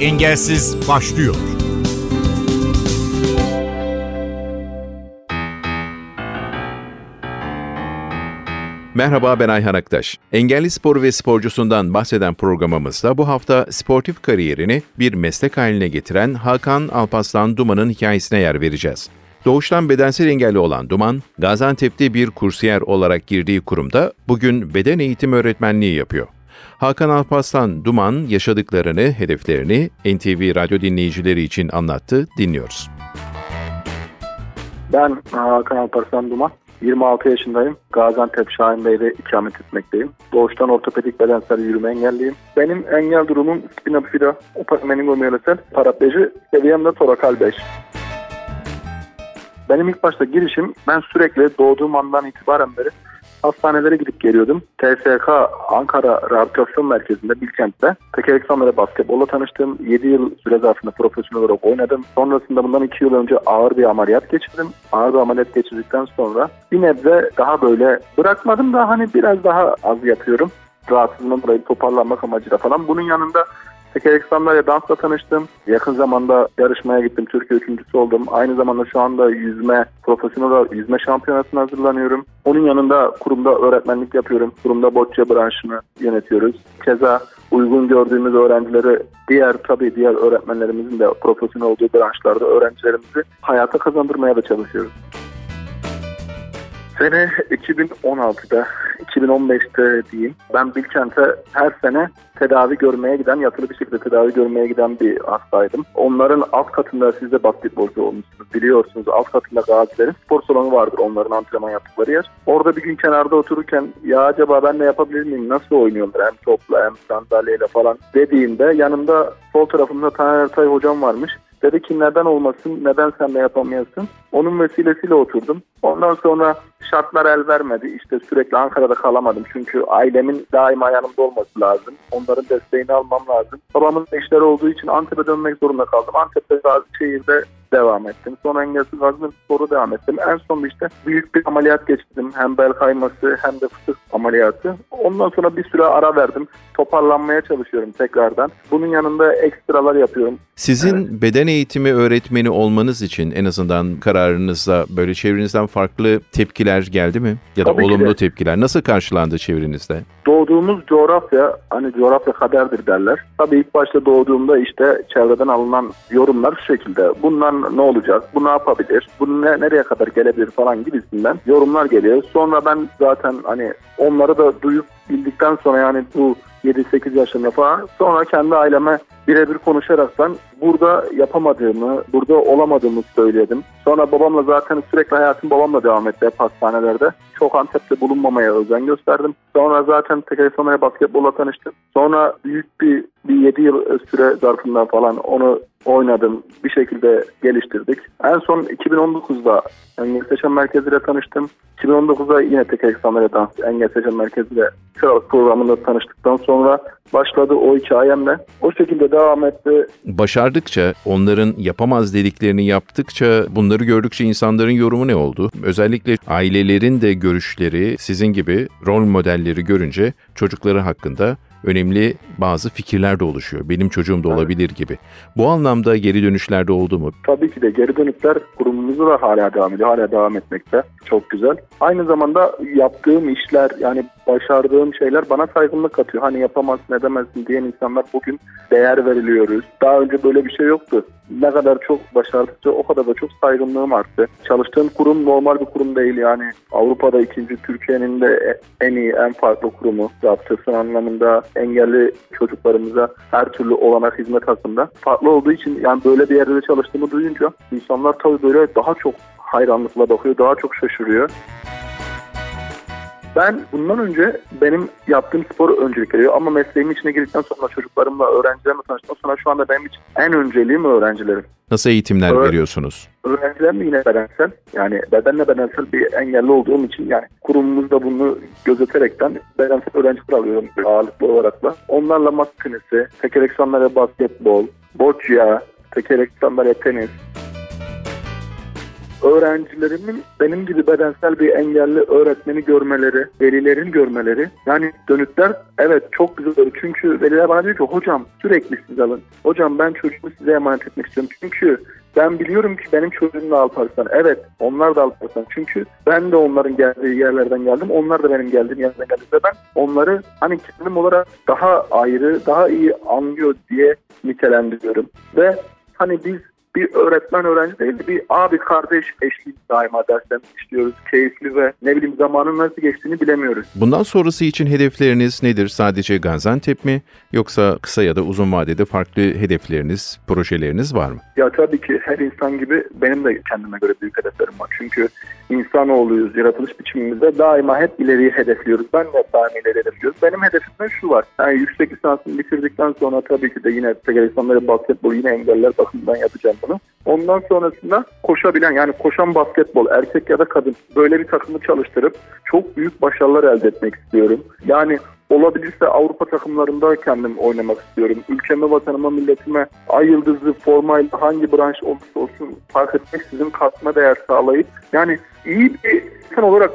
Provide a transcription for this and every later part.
Engelsiz başlıyor. Merhaba ben Ayhan Aktaş. Engelli spor ve sporcusundan bahseden programımızda bu hafta sportif kariyerini bir meslek haline getiren Hakan Alpaslan Duman'ın hikayesine yer vereceğiz. Doğuştan bedensel engelli olan Duman, Gaziantep'te bir kursiyer olarak girdiği kurumda bugün beden eğitim öğretmenliği yapıyor. Hakan Alpaslan Duman yaşadıklarını, hedeflerini NTV radyo dinleyicileri için anlattı, dinliyoruz. Ben Hakan Alparslan Duman. 26 yaşındayım. Gaziantep Şahinbey'de ikamet etmekteyim. Doğuştan ortopedik bedensel yürüme engelliyim. Benim engel durumum spina bifida, oparmeningomiyelesel, parapleji, seviyem de torakal 5. Benim ilk başta girişim ben sürekli doğduğum andan itibaren beri hastanelere gidip geliyordum. TSK Ankara Rehabilitasyon Merkezi'nde Bilkent'te Tekerek Samere basketbolla tanıştım. 7 yıl süre zarfında profesyonel olarak oynadım. Sonrasında bundan 2 yıl önce ağır bir ameliyat geçirdim. Ağır bir ameliyat geçirdikten sonra bir nebze daha böyle bırakmadım da hani biraz daha az yapıyorum. Rahatsızlığımı burayı toparlanmak amacıyla falan. Bunun yanında Tekerlek sandalye dansla tanıştım. Yakın zamanda yarışmaya gittim. Türkiye üçüncüsü oldum. Aynı zamanda şu anda yüzme, profesyonel yüzme şampiyonasına hazırlanıyorum. Onun yanında kurumda öğretmenlik yapıyorum. Kurumda bocce branşını yönetiyoruz. Keza uygun gördüğümüz öğrencileri diğer tabii diğer öğretmenlerimizin de profesyonel olduğu branşlarda öğrencilerimizi hayata kazandırmaya da çalışıyoruz. Sene 2016'da, 2015'te diyeyim. Ben Bilkent'e her sene tedavi görmeye giden, yatılı bir şekilde tedavi görmeye giden bir hastaydım. Onların alt katında siz de basketbolcu olmuşsunuz biliyorsunuz. Alt katında gazilerin spor salonu vardır onların antrenman yaptıkları yer. Orada bir gün kenarda otururken ya acaba ben ne yapabilir miyim, nasıl oynuyorlar hem topla hem sandalyeyle falan dediğimde yanımda sol tarafımda Taner Ertay hocam varmış. Dedi ki neden olmasın, neden sen de yapamayasın? Onun vesilesiyle oturdum. Ondan sonra şartlar el vermedi. İşte sürekli Ankara'da kalamadım. Çünkü ailemin daima yanımda olması lazım. Onların desteğini almam lazım. Babamın işleri olduğu için Antep'e dönmek zorunda kaldım. Antep'te Gazişehir'de devam ettim. Sonra engelsiz Gaziantep sporu devam ettim. En son işte büyük bir ameliyat geçirdim. Hem bel kayması hem de fıtık ameliyatı. Ondan sonra bir süre ara verdim. Toparlanmaya çalışıyorum tekrardan. Bunun yanında ekstralar yapıyorum. Sizin evet. beden eğitimi öğretmeni olmanız için en azından kararınızda böyle çevrenizden farklı tepkiler geldi mi? Ya da Tabii olumlu tepkiler. Nasıl karşılandı çevrenizde? Doğduğumuz coğrafya, hani coğrafya kaderdir derler. Tabii ilk başta doğduğumda işte çevreden alınan yorumlar şu şekilde. Ne olacak, bu ne yapabilir, bu ne, nereye kadar gelebilir falan gibisinden yorumlar geliyor. Sonra ben zaten hani onları da duyup bildikten sonra yani bu 7-8 yaşında falan sonra kendi aileme birebir konuşaraktan burada yapamadığımı, burada olamadığımı söyledim. Sonra babamla zaten sürekli hayatım babamla devam etti hep hastanelerde. Çok Antep'te bulunmamaya özen gösterdim. Sonra zaten tekrar basketbolla tanıştım. Sonra büyük bir, bir 7 yıl süre zarfında falan onu oynadım. Bir şekilde geliştirdik. En son 2019'da Engel Seçim Merkezi ile tanıştım. 2019'da yine tek eksamere dans Engel Seçim Merkezi ile programında tanıştıktan sonra başladı o hikayemle. O şekilde devam etti. Başardıkça, onların yapamaz dediklerini yaptıkça, bunları gördükçe insanların yorumu ne oldu? Özellikle ailelerin de görüşleri sizin gibi rol modelleri görünce çocukları hakkında önemli bazı fikirler de oluşuyor. Benim çocuğum da olabilir gibi. Bu anlamda geri dönüşler de oldu mu? Tabii ki de geri dönüşler kurumumuzda da hala devam ediyor. Hala devam etmekte. Çok güzel. Aynı zamanda yaptığım işler yani başardığım şeyler bana saygınlık katıyor. Hani yapamazsın edemezsin diyen insanlar bugün değer veriliyoruz. Daha önce böyle bir şey yoktu. Ne kadar çok başardıkça o kadar da çok saygınlığım arttı. Çalıştığım kurum normal bir kurum değil yani. Avrupa'da ikinci Türkiye'nin de en iyi, en farklı kurumu. Yaptığı anlamında engelli çocuklarımıza her türlü olanak hizmet hakkında. Farklı olduğu için yani böyle bir yerde çalıştığımı duyunca insanlar tabii böyle daha çok hayranlıkla bakıyor, daha çok şaşırıyor. Ben bundan önce benim yaptığım spor öncelik veriyor ama mesleğimin içine girdikten sonra çocuklarımla, öğrencilerimle tanıştıktan sonra şu anda benim için en önceliğim öğrencilerim. Nasıl eğitimler Öğ- veriyorsunuz? Öğrencilerim yine bedensel. Yani bedenle bedensel bir engelli olduğum için yani kurumumuzda bunu gözeterekten bedensel öğrenciler alıyorum ağırlıklı olarak da. Onlarla masa tenisi, tekerlek sandalye basketbol, boccia, tekerlek sandalye tenis, öğrencilerimin benim gibi bedensel bir engelli öğretmeni görmeleri, velilerin görmeleri. Yani dönütler evet çok güzel Çünkü veliler bana diyor ki hocam sürekli siz alın. Hocam ben çocuğumu size emanet etmek istiyorum. Çünkü ben biliyorum ki benim çocuğum da Alparslan. Evet onlar da Alparslan. Çünkü ben de onların geldiği yerlerden geldim. Onlar da benim geldiğim yerden geldi. Ve ben onları hani kendim olarak daha ayrı, daha iyi anlıyor diye nitelendiriyorum. Ve hani biz bir öğretmen öğrenci değil de bir abi kardeş eşliği daima derslerimizi işliyoruz. Keyifli ve ne bileyim zamanın nasıl geçtiğini bilemiyoruz. Bundan sonrası için hedefleriniz nedir? Sadece Gaziantep mi yoksa kısa ya da uzun vadede farklı hedefleriniz, projeleriniz var mı? Ya tabii ki her insan gibi benim de kendime göre büyük hedeflerim var. Çünkü insanoğluyuz, yaratılış biçimimizde daima hep ileriyi hedefliyoruz. Ben de daima ileri hedefliyoruz. Benim hedefimde şu var. Yani yüksek lisansımı bitirdikten sonra tabii ki de yine tekrar insanları basketbol yine engeller bakımından yapacağım bunu. Ondan sonrasında koşabilen yani koşan basketbol erkek ya da kadın böyle bir takımı çalıştırıp çok büyük başarılar elde etmek istiyorum. Yani olabilirse Avrupa takımlarında kendim oynamak istiyorum. Ülkeme, vatanıma, milletime ay yıldızlı formayla hangi branş olursa olsun fark etmeksizin katma değer sağlayıp yani iyi bir insan olarak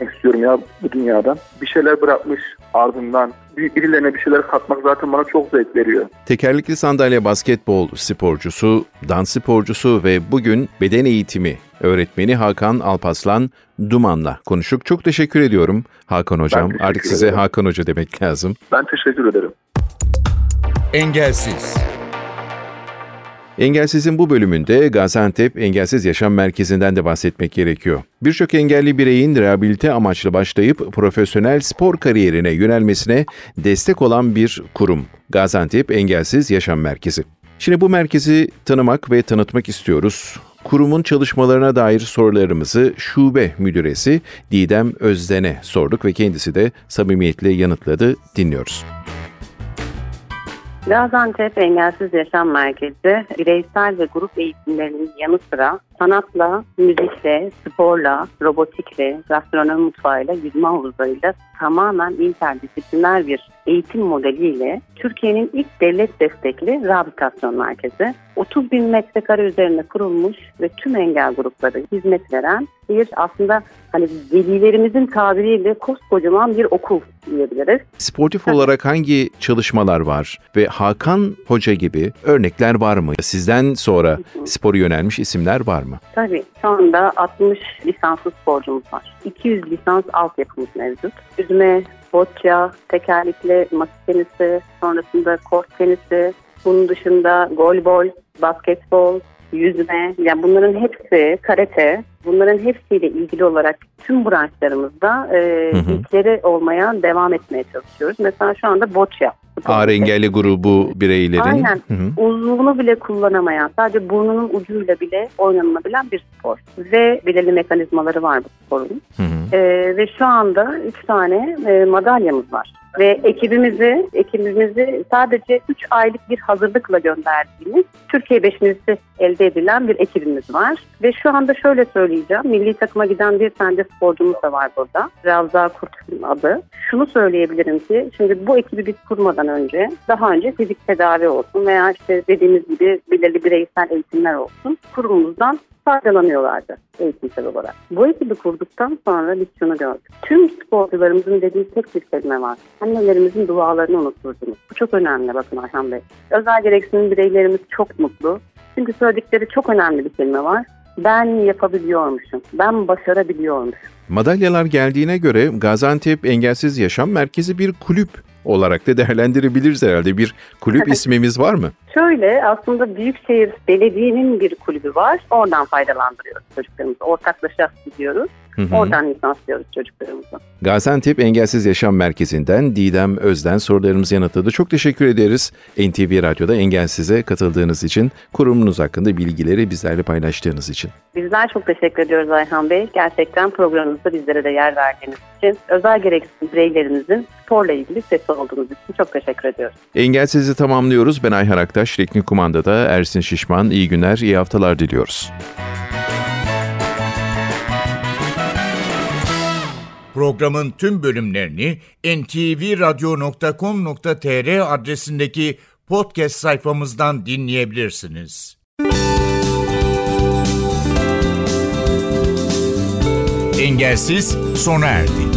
istiyorum ya bu dünyadan. Bir şeyler bırakmış ardından birilerine bir şeyler katmak zaten bana çok zevk veriyor. Tekerlekli sandalye basketbol sporcusu, dans sporcusu ve bugün beden eğitimi öğretmeni Hakan Alpaslan Duman'la konuştuk. Çok teşekkür ediyorum Hakan Hocam. Artık size ederim. Hakan Hoca demek lazım. Ben teşekkür ederim. Engelsiz. Engelsiz'in bu bölümünde Gaziantep Engelsiz Yaşam Merkezi'nden de bahsetmek gerekiyor. Birçok engelli bireyin rehabilite amaçlı başlayıp profesyonel spor kariyerine yönelmesine destek olan bir kurum. Gaziantep Engelsiz Yaşam Merkezi. Şimdi bu merkezi tanımak ve tanıtmak istiyoruz. Kurumun çalışmalarına dair sorularımızı şube müdüresi Didem Özden'e sorduk ve kendisi de samimiyetle yanıtladı. Dinliyoruz. Gaziantep Engelsiz Yaşam Merkezi bireysel ve grup eğitimlerinin yanı sıra sanatla, müzikle, sporla, robotikle, gastronomi mutfağıyla, yüzme havuzlarıyla tamamen interdisipliner bir eğitim modeliyle Türkiye'nin ilk devlet destekli rehabilitasyon merkezi. 30 bin metrekare üzerine kurulmuş ve tüm engel grupları hizmet veren bir aslında hani velilerimizin tabiriyle koskocaman bir okul diyebiliriz. Sportif olarak hangi çalışmalar var ve Hakan Hoca gibi örnekler var mı? Sizden sonra sporu yönelmiş isimler var mı? Tabii. Şu anda 60 lisanslı sporcumuz var. 200 lisans altyapımız mevcut. Yüzme, boccia, tekerlekli masa tenisi, sonrasında kort tenisi, bunun dışında golbol, basketbol, yüzme, yani bunların hepsi karate, bunların hepsiyle ilgili olarak tüm branşlarımızda e, ilkleri olmaya devam etmeye çalışıyoruz. Mesela şu anda boccia. Ağır engelli grubu bireylerin. Aynen. Hı hı. Uzvunu bile kullanamayan, sadece burnunun ucuyla bile oynanabilen bir spor. Ve belirli mekanizmaları var bu sporun. Hı hı. E, ve şu anda 3 tane e, madalyamız var ve ekibimizi ekibimizi sadece 3 aylık bir hazırlıkla gönderdiğimiz Türkiye beşincisi elde edilen bir ekibimiz var. Ve şu anda şöyle söyleyeceğim. Milli takıma giden bir tane de sporcumuz da var burada. Ravza Kurt'un adı. Şunu söyleyebilirim ki şimdi bu ekibi biz kurmadan önce daha önce fizik tedavi olsun veya işte dediğimiz gibi belirli bireysel eğitimler olsun kurumumuzdan faydalanıyorlardı eğitimsel olarak. Bu ekibi kurduktan sonra biz şunu gördük. Tüm sporcularımızın dediği tek bir kelime var. Annelerimizin dualarını unuturdunuz. Bu çok önemli bakın Ayhan Bey. Özel gereksinim bireylerimiz çok mutlu. Çünkü söyledikleri çok önemli bir kelime var. Ben yapabiliyormuşum. Ben başarabiliyormuşum. Madalyalar geldiğine göre Gaziantep Engelsiz Yaşam Merkezi bir kulüp olarak da değerlendirebiliriz herhalde. Bir kulüp ismimiz var mı? Şöyle aslında Büyükşehir Belediye'nin bir kulübü var. Oradan faydalandırıyoruz çocuklarımızı. Ortaklaşa gidiyoruz. Hı hı. Oradan lisanslıyoruz çocuklarımızı. Gaziantep Engelsiz Yaşam Merkezi'nden Didem Özden sorularımızı yanıtladı. Çok teşekkür ederiz NTV Radyo'da Engelsiz'e katıldığınız için, kurumunuz hakkında bilgileri bizlerle paylaştığınız için. Bizler çok teşekkür ediyoruz Ayhan Bey. Gerçekten programımızda bizlere de yer verdiğiniz için, özel gereksinim bireylerimizin sporla ilgili sesi olduğunuz için çok teşekkür ediyoruz. Engelsiz'i tamamlıyoruz. Ben Ayhan Aktaş, Teknik Kumanda'da Ersin Şişman. İyi günler, iyi haftalar diliyoruz. Programın tüm bölümlerini ntvradio.com.tr adresindeki podcast sayfamızdan dinleyebilirsiniz. Engelsiz sona erdi.